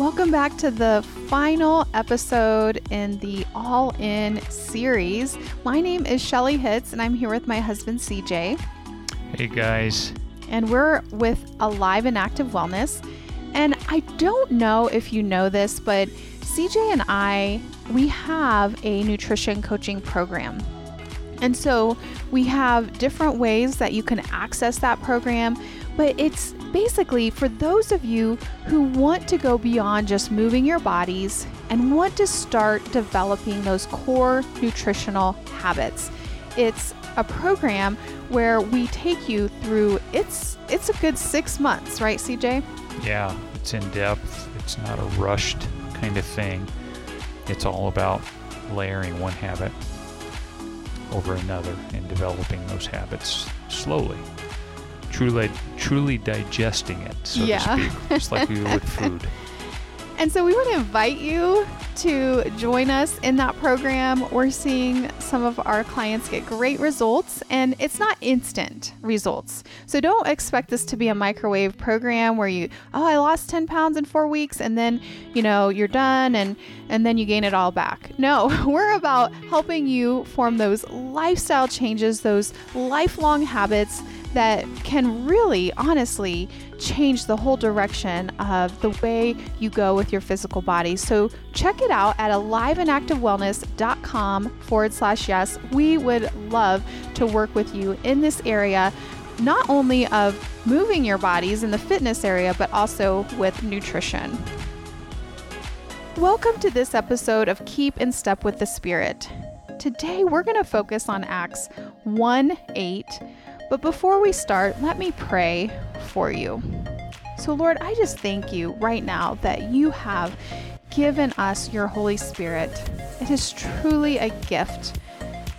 Welcome back to the final episode in the All In series. My name is Shelly Hitz, and I'm here with my husband CJ. Hey guys. And we're with Alive and Active Wellness. And I don't know if you know this, but CJ and I, we have a nutrition coaching program. And so we have different ways that you can access that program, but it's basically for those of you who want to go beyond just moving your bodies and want to start developing those core nutritional habits. It's a program where we take you through it's it's a good 6 months, right CJ? Yeah, it's in depth. It's not a rushed kind of thing. It's all about layering one habit over another and developing those habits slowly truly truly digesting it, so yeah. to speak, just like we would food. And so we want to invite you to join us in that program. We're seeing some of our clients get great results, and it's not instant results. So don't expect this to be a microwave program where you, oh, I lost 10 pounds in four weeks, and then, you know, you're done and, and then you gain it all back. No, we're about helping you form those lifestyle changes, those lifelong habits that can really, honestly, change the whole direction of the way you go with your physical body. So check it out at aliveandactivewellness.com forward slash yes. We would love to work with you in this area, not only of moving your bodies in the fitness area, but also with nutrition. Welcome to this episode of Keep in Step with the Spirit. Today we're going to focus on Acts 1 8 but before we start, let me pray for you. So, Lord, I just thank you right now that you have given us your Holy Spirit. It is truly a gift.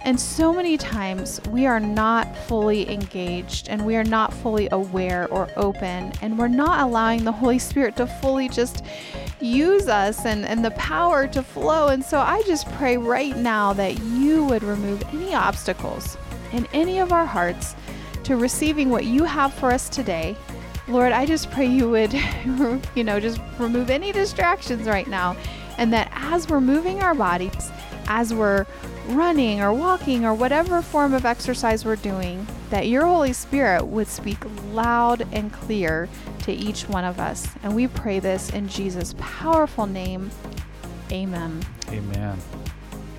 And so many times we are not fully engaged and we are not fully aware or open, and we're not allowing the Holy Spirit to fully just use us and, and the power to flow. And so I just pray right now that you would remove any obstacles in any of our hearts to receiving what you have for us today. Lord, I just pray you would, you know, just remove any distractions right now. And that as we're moving our bodies, as we're running or walking or whatever form of exercise we're doing, that your Holy Spirit would speak loud and clear to each one of us. And we pray this in Jesus' powerful name. Amen. Amen.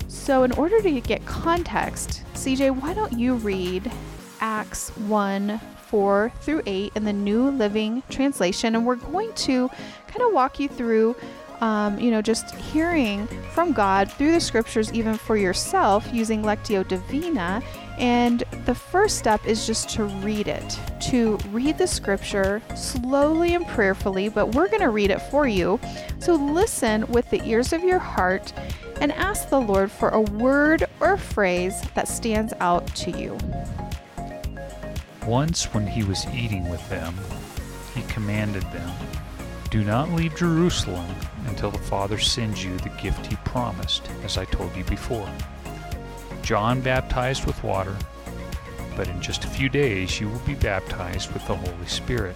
So, in order to get context, CJ, why don't you read Acts 1 4 through 8 in the New Living Translation. And we're going to kind of walk you through, um, you know, just hearing from God through the scriptures, even for yourself, using Lectio Divina. And the first step is just to read it, to read the scripture slowly and prayerfully, but we're going to read it for you. So listen with the ears of your heart and ask the Lord for a word or phrase that stands out to you. Once, when he was eating with them, he commanded them, Do not leave Jerusalem until the Father sends you the gift he promised, as I told you before. John baptized with water, but in just a few days you will be baptized with the Holy Spirit.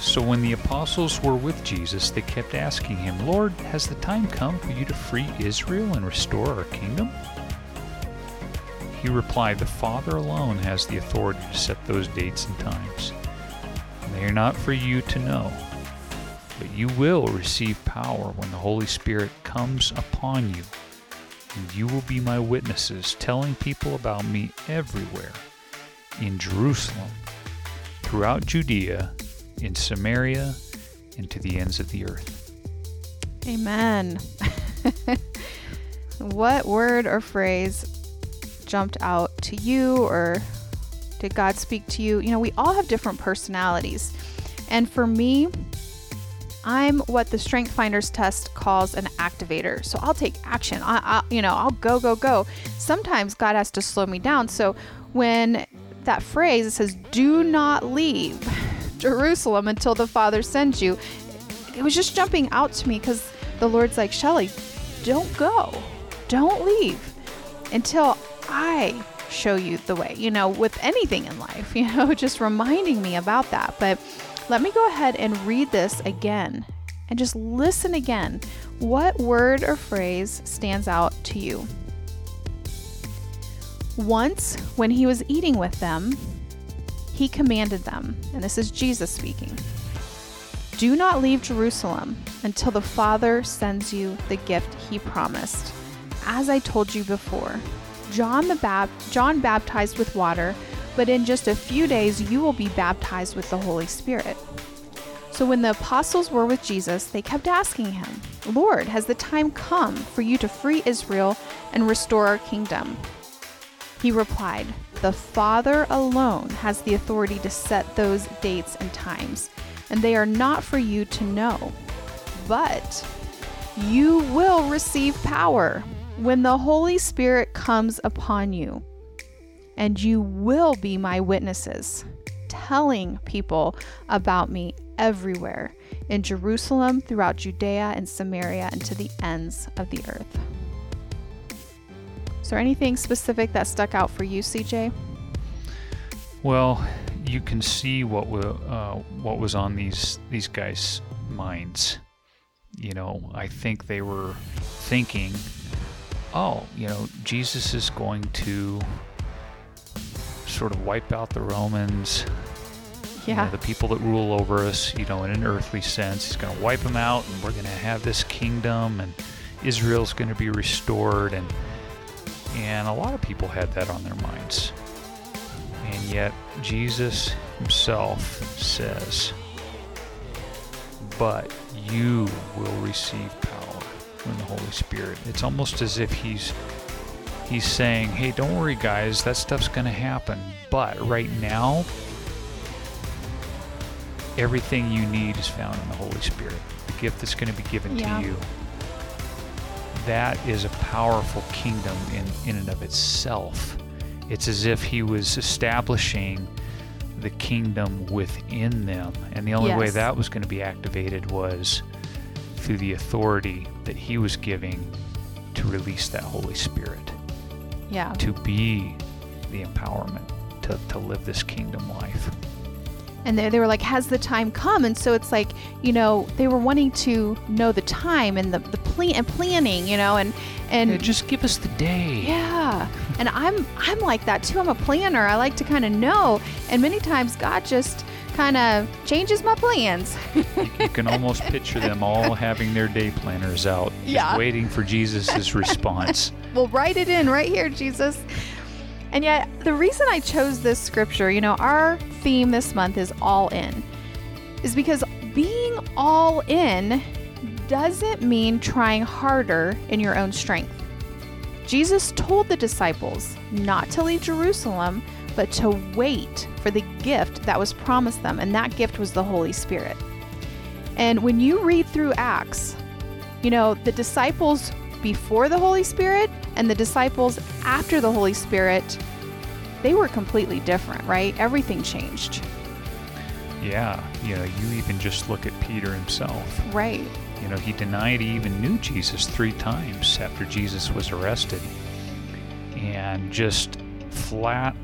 So when the apostles were with Jesus, they kept asking him, Lord, has the time come for you to free Israel and restore our kingdom? He replied, The Father alone has the authority to set those dates and times. And they are not for you to know. But you will receive power when the Holy Spirit comes upon you. And you will be my witnesses, telling people about me everywhere in Jerusalem, throughout Judea, in Samaria, and to the ends of the earth. Amen. what word or phrase jumped out to you or did God speak to you? You know, we all have different personalities. And for me, I'm what the Strength Finders test calls an activator. So I'll take action. I, I, you know, I'll go, go, go. Sometimes God has to slow me down. So when that phrase says, "Do not leave Jerusalem until the Father sends you," it was just jumping out to me because the Lord's like, Shelly, don't go, don't leave until I show you the way, you know, with anything in life, you know, just reminding me about that. But Let me go ahead and read this again and just listen again. What word or phrase stands out to you? Once, when he was eating with them, he commanded them, and this is Jesus speaking Do not leave Jerusalem until the Father sends you the gift he promised. As I told you before, John the Bab- John baptized with water, but in just a few days you will be baptized with the Holy Spirit. So when the apostles were with Jesus, they kept asking him, Lord, has the time come for you to free Israel and restore our kingdom? He replied, The Father alone has the authority to set those dates and times, and they are not for you to know. But you will receive power when the Holy Spirit comes upon you, and you will be my witnesses, telling people about me everywhere in Jerusalem, throughout Judea and Samaria, and to the ends of the earth. Is there anything specific that stuck out for you, CJ? Well, you can see what uh, what was on these these guys' minds. You know, I think they were thinking, "Oh, you know, Jesus is going to sort of wipe out the Romans, you know, Yeah. the people that rule over us, you know, in an earthly sense. He's going to wipe them out, and we're going to have this kingdom, and Israel's going to be restored." And and a lot of people had that on their minds. And yet, Jesus himself says, But you will receive power when the Holy Spirit. It's almost as if he's he's saying, Hey, don't worry guys, that stuff's gonna happen. But right now, everything you need is found in the Holy Spirit. The gift that's gonna be given Yeah. to you. That is a powerful kingdom in, in and of itself. It's as if he was establishing the kingdom within them. And the only way that was going to be activated was through the authority that he was giving to release that Holy Spirit, Yeah. to be the empowerment to, to live this kingdom life. and they, they were like has the time come and so it's like you know they were wanting to know the time and the, the plan and planning you know and and Yeah, just give us the day. yeah and i'm i'm like that too i'm a planner i like to kind of know and many times god just kind of changes my plans You, can almost picture them all having their day planners out, Yeah. waiting for Jesus' response. We'll write it in right here, Jesus. And yet, the reason I chose this scripture, you know, our theme this month is all in, is because being all in doesn't mean trying harder in your own strength. Jesus told the disciples not to leave Jerusalem, but to wait for the gift that was promised them, and that gift was the Holy Spirit. And when you read through Acts, you know, the disciples before the Holy Spirit and the disciples after the Holy Spirit, they were completely different, right? Everything changed. Yeah, you know, you even just look at Peter himself. Right. You know, he denied he even knew Jesus three times after Jesus was arrested. And just flat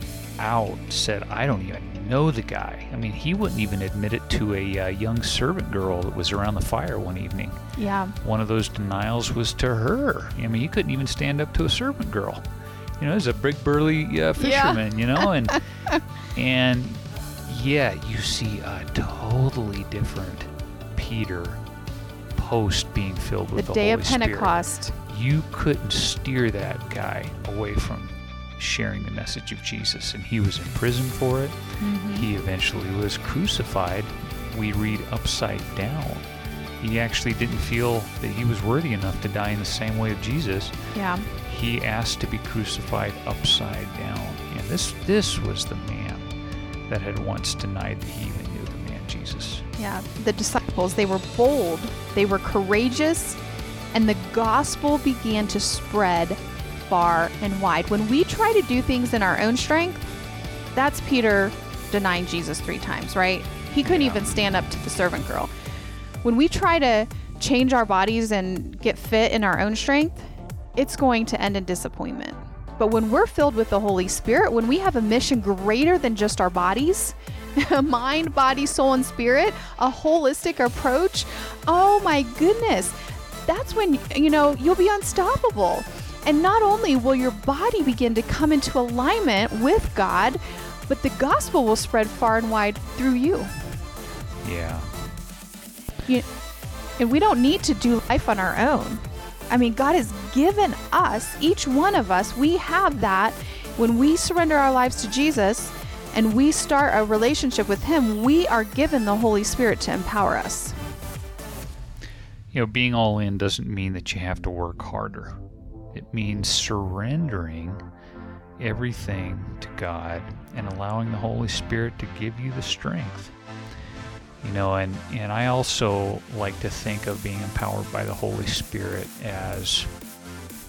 out said, I don't even know the guy. I mean, he wouldn't even admit it to a uh, young servant girl that was around the fire one evening. Yeah. One of those denials was to her. I mean, he couldn't even stand up to a servant girl. You know, he's a big burly uh, fisherman, you know, and and yeah, you see a totally different Peter post being filled The with the, day Holy of Spirit. Pentecost. You couldn't steer that guy away from sharing the message of Jesus, and he was in prison for it. Mhm. He eventually was crucified. We read upside down. He actually didn't feel that he was worthy enough to die in the same way of Jesus. Yeah. He asked to be crucified upside down. And this this was the man that had once denied that he even knew the man Jesus. Yeah. The disciples, they were bold, they were courageous, and the gospel began to spread far and wide. When we try to do things in our own strength, that's Peter denying Jesus three times, right? He couldn't Yeah. even stand up to the servant girl. When we try to change our bodies and get fit in our own strength, it's going to end in disappointment. But when we're filled with the Holy Spirit, when we have a mission greater than just our bodies, mind, body, soul, and spirit, a holistic approach, oh my goodness, that's when, you know, you'll be unstoppable. And not only will your body begin to come into alignment with God, but the gospel will spread far and wide through you. Yeah. You, and we don't need to do life on our own. I mean, God has given us, each one of us, we have that. When we surrender our lives to Jesus and we start a relationship with Him, we are given the Holy Spirit to empower us. You know, being all in doesn't mean that you have to work harder. It means surrendering everything to God and allowing the Holy Spirit to give you the strength. You know, and, and I also like to think of being empowered by the Holy Spirit as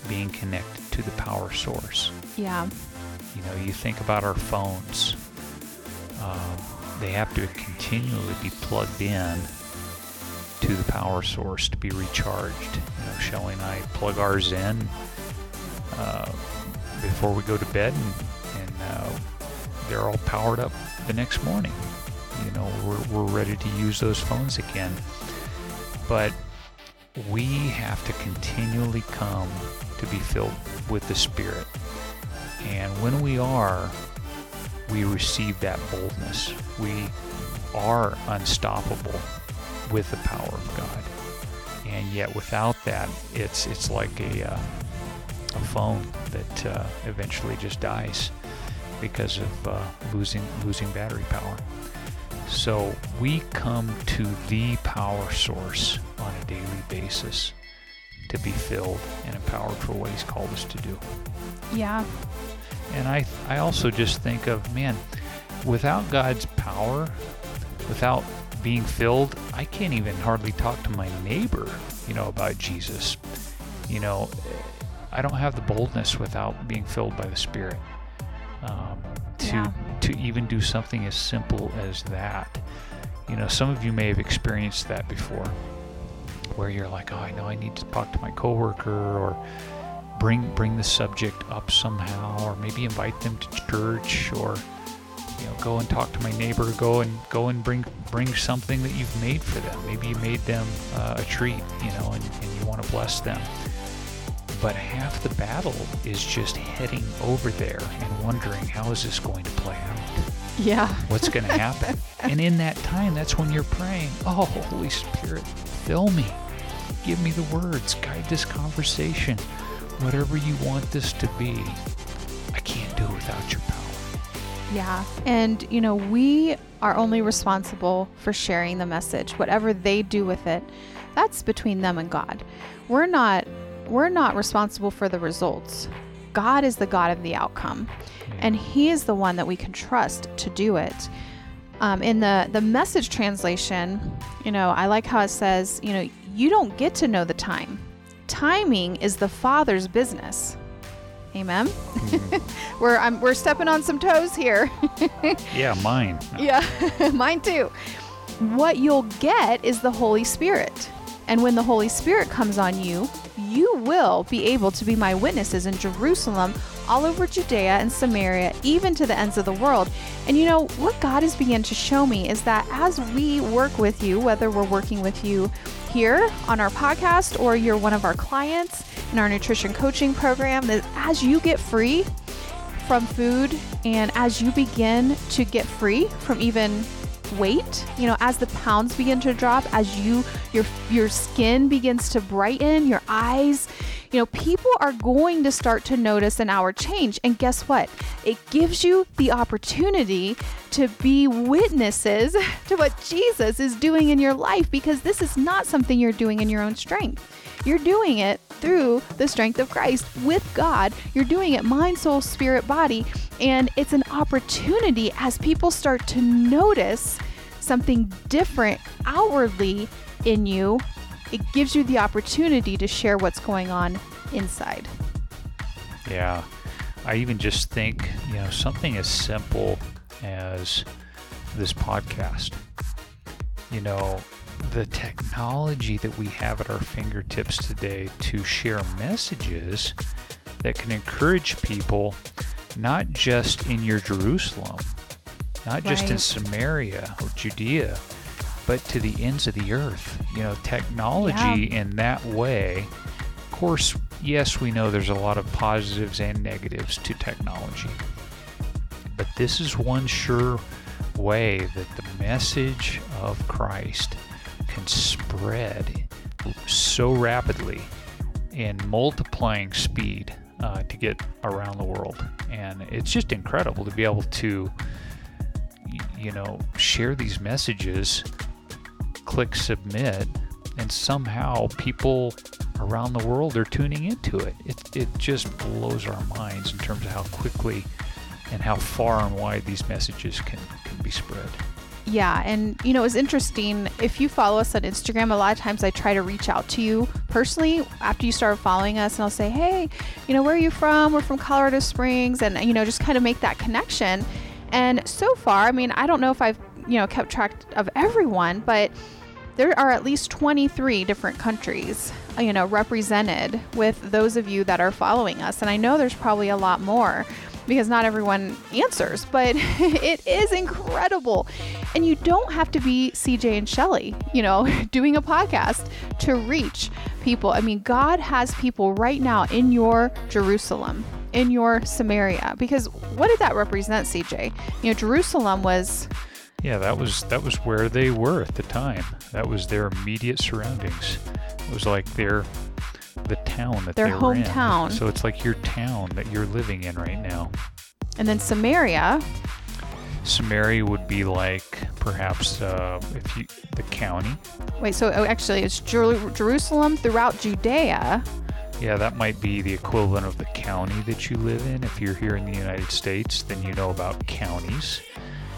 being connected to the power source. Yeah. You know, you think about our phones, uh, they have to continually be plugged in to the power source to be recharged. You know, Shelly and I plug ours in uh, before we go to bed, and, and uh, they're all powered up the next morning. You know, we're, we're ready to use those phones again. But we have to continually come to be filled with the Spirit. And when we are, we receive that boldness. We are unstoppable with the power of God. And yet, without that, it's it's like a uh, a phone that uh, eventually just dies because of uh, losing losing battery power. So we come to the power source on a daily basis to be filled and empowered for what He's called us to do. Yeah. And I I also just think of man, without God's power, without being filled, I can't even hardly talk to my neighbor, you know, about Jesus. You know, I don't have the boldness without being filled by the Spirit um, to Yeah. to even do something as simple as that. You know, some of you may have experienced that before, where you're like, oh, I know I need to talk to my coworker or bring bring the subject up somehow, or maybe invite them to church, or you know, go and talk to my neighbor. Go and go and bring bring something that you've made for them. Maybe you made them uh, a treat, you know, and, and you want to bless them. But half the battle is just heading over there and wondering how is this going to play out Yeah. what's going to happen. and in that time, that's when you're praying, Oh, Holy Spirit, fill me. Give me the words. Guide this conversation. Whatever you want this to be, I can't do it without your power. Yeah. And, you know, we are only responsible for sharing the message. Whatever they do with it, that's between them and God. We're not we're not responsible for the results. God is the God of the outcome. And he is the one that we can trust to do it. Um, in the the message translation, you know, I like how it says, you know, you don't get to know the time. Timing is the Father's business. Amen. we're I'm, we're stepping on some toes here. Yeah, mine. Yeah, mine too. What you'll get is the Holy Spirit. And when the Holy Spirit comes on you, you will be able to be my witnesses in Jerusalem, all over Judea and Samaria, even to the ends of the world. And you know, what God has begun to show me is that as we work with you, whether we're working with you here on our podcast or you're one of our clients in our nutrition coaching program, that as you get free from food and as you begin to get free from even weight you know as the pounds begin to drop as you your your skin begins to brighten your eyes you know people are going to start to notice an hour change. And guess what? It gives you the opportunity to be witnesses to what Jesus is doing in your life because this is not something you're doing in your own strength you're doing it through the strength of Christ with God. You're doing it mind, soul, spirit, body. And it's an opportunity as people start to notice something different outwardly in you, it gives you the opportunity to share what's going on inside. Yeah. I even just think, you know, something as simple as this podcast. You know, the technology that we have at our fingertips today to share messages that can encourage people not just in your Jerusalem, not just in Samaria or Judea, but to the ends of the earth. You know, technology in that way. Of course, yes, we know there's a lot of positives and negatives to technology. But this is one sure way that the message of Christ can spread so rapidly in multiplying speed uh, to get around the world. And it's just incredible to be able to, you know, share these messages, click submit, and somehow people around the world are tuning into it. It, it just blows our minds in terms of how quickly and how far and wide these messages can, can be spread. Yeah, and you know, it's interesting. If you follow us on Instagram, a lot of times I try to reach out to you personally after you start following us, and I'll say, hey, you know, where are you from? We're from Colorado Springs, and you know, just kind of make that connection. And so far, I mean, I don't know if I've you know kept track of everyone, but there are at least 23 different countries, you know, represented with those of you that are following us, and I know there's probably a lot more because not everyone answers, but it is incredible. And you don't have to be CJ and Shelly, you know, doing a podcast to reach people. I mean, God has people right now in your Jerusalem, in your Samaria. Because what did that represent, CJ? You know, Jerusalem was Yeah, that was that was where they were at the time. That was their immediate surroundings. It was like their the town that Their they were in. hometown. So it's like your town that you're living in right now. and then Samaria, Samaria would be like perhaps uh, if you the county. wait, so oh, actually it's Jer- Jerusalem throughout Judea. Yeah, that might be the equivalent of the county that you live in. If you're here in the United States, then you know about counties.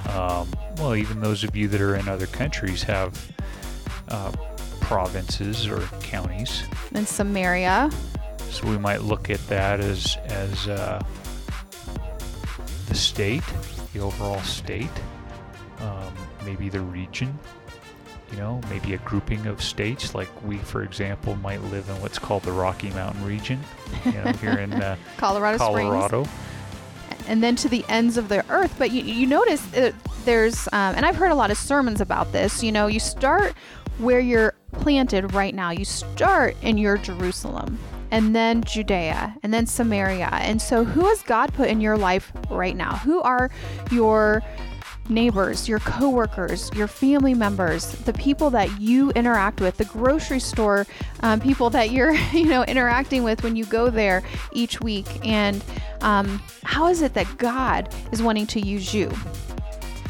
Um, well, even those of you that are in other countries have uh, provinces or counties. And Samaria, So we might look at that as as uh, the state, the overall state, um, maybe the region. You know, maybe a grouping of states. Like we, for example, might live in what's called the Rocky Mountain region. You know, here in uh, Colorado, Springs. Colorado. and then to the ends of the earth. But you, you notice uh, there's, um, and I've heard a lot of sermons about this. You know, you start where you're planted right now. You start in your Jerusalem, and then Judea, and then Samaria. And so, who has God put in your life right now? Who are your neighbors, your coworkers, your family members, the people that you interact with, the grocery store um, people that you're, you know, interacting with when you go there each week, and um, how is it that God is wanting to use you?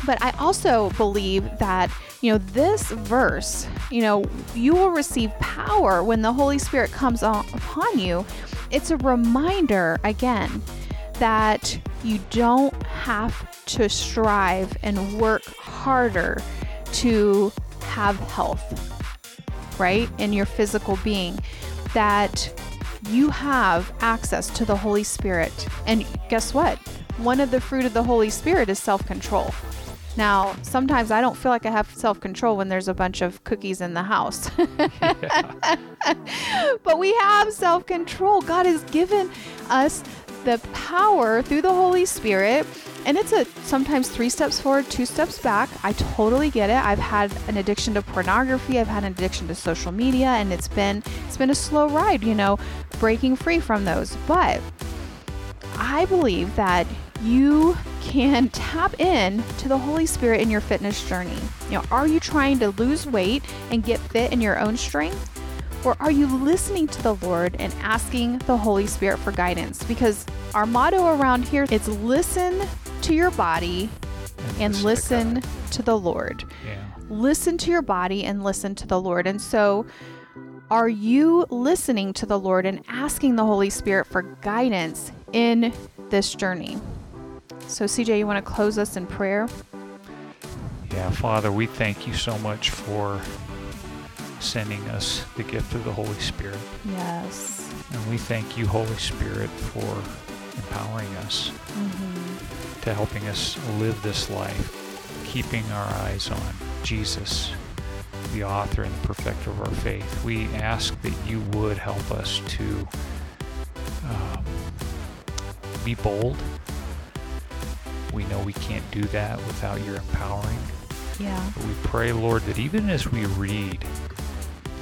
But I also believe that, you know, this verse, you know, you will receive power when the Holy Spirit comes on, upon you. It's a reminder, again, that you don't have to strive and work harder to have health, right? In your physical being. That you have access to the Holy Spirit. And guess what? One of the fruit of the Holy Spirit is self control. Now, sometimes I don't feel like I have self control when there's a bunch of cookies in the house. but we have self control. God has given us the power through the Holy Spirit. And it's a sometimes three steps forward, two steps back. I totally get it. I've had an addiction to pornography, I've had an addiction to social media, and it's been it's been a slow ride, you know, breaking free from those. But I believe that you can tap in to the Holy Spirit in your fitness journey. You know, are you trying to lose weight and get fit in your own strength? Or are you listening to the Lord and asking the Holy Spirit for guidance? Because our motto around here is listen to your body and to listen God. to the Lord. Yeah. Listen to your body and listen to the Lord. And so, are you listening to the Lord and asking the Holy Spirit for guidance in this journey? So, CJ, you want to close us in prayer? Yeah, Father, we thank you so much for sending us the gift of the Holy Spirit. Yes. And we thank you, Holy Spirit, for empowering us, to helping us live this life, keeping our eyes on Jesus, the author and the perfecter of our faith. We ask that you would help us to um, be bold. We know we can't do that without your empowering. Yeah. But we pray, Lord, that even as we read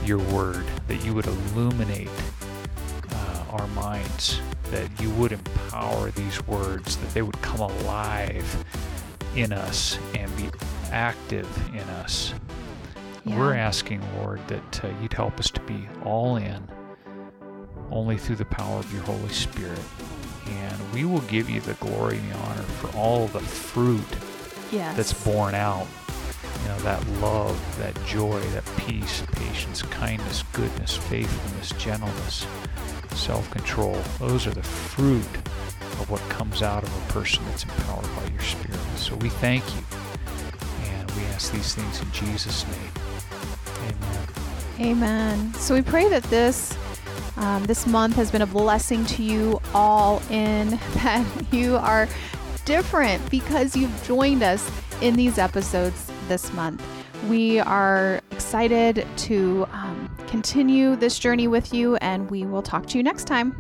your word, that you would illuminate uh, our minds, that you would empower these words, that they would come alive in us and be active in us. Yeah. We're asking, Lord, that uh, you'd help us to be all in only through the power of your Holy Spirit. And we will give you the glory and the honor for all the fruit Yes. that's borne out. You know, that love, that joy, that peace, patience, kindness, goodness, faithfulness, gentleness, self control. Those are the fruit of what comes out of a person that's empowered by your Spirit. So we thank you. And we ask these things in Jesus' name. Amen. Amen. So we pray that this um, this month has been a blessing to you all in that you are different because you've joined us in these episodes this month. We are excited to um, continue this journey with you, and we will talk to you next time.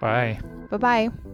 Bye. Bye bye.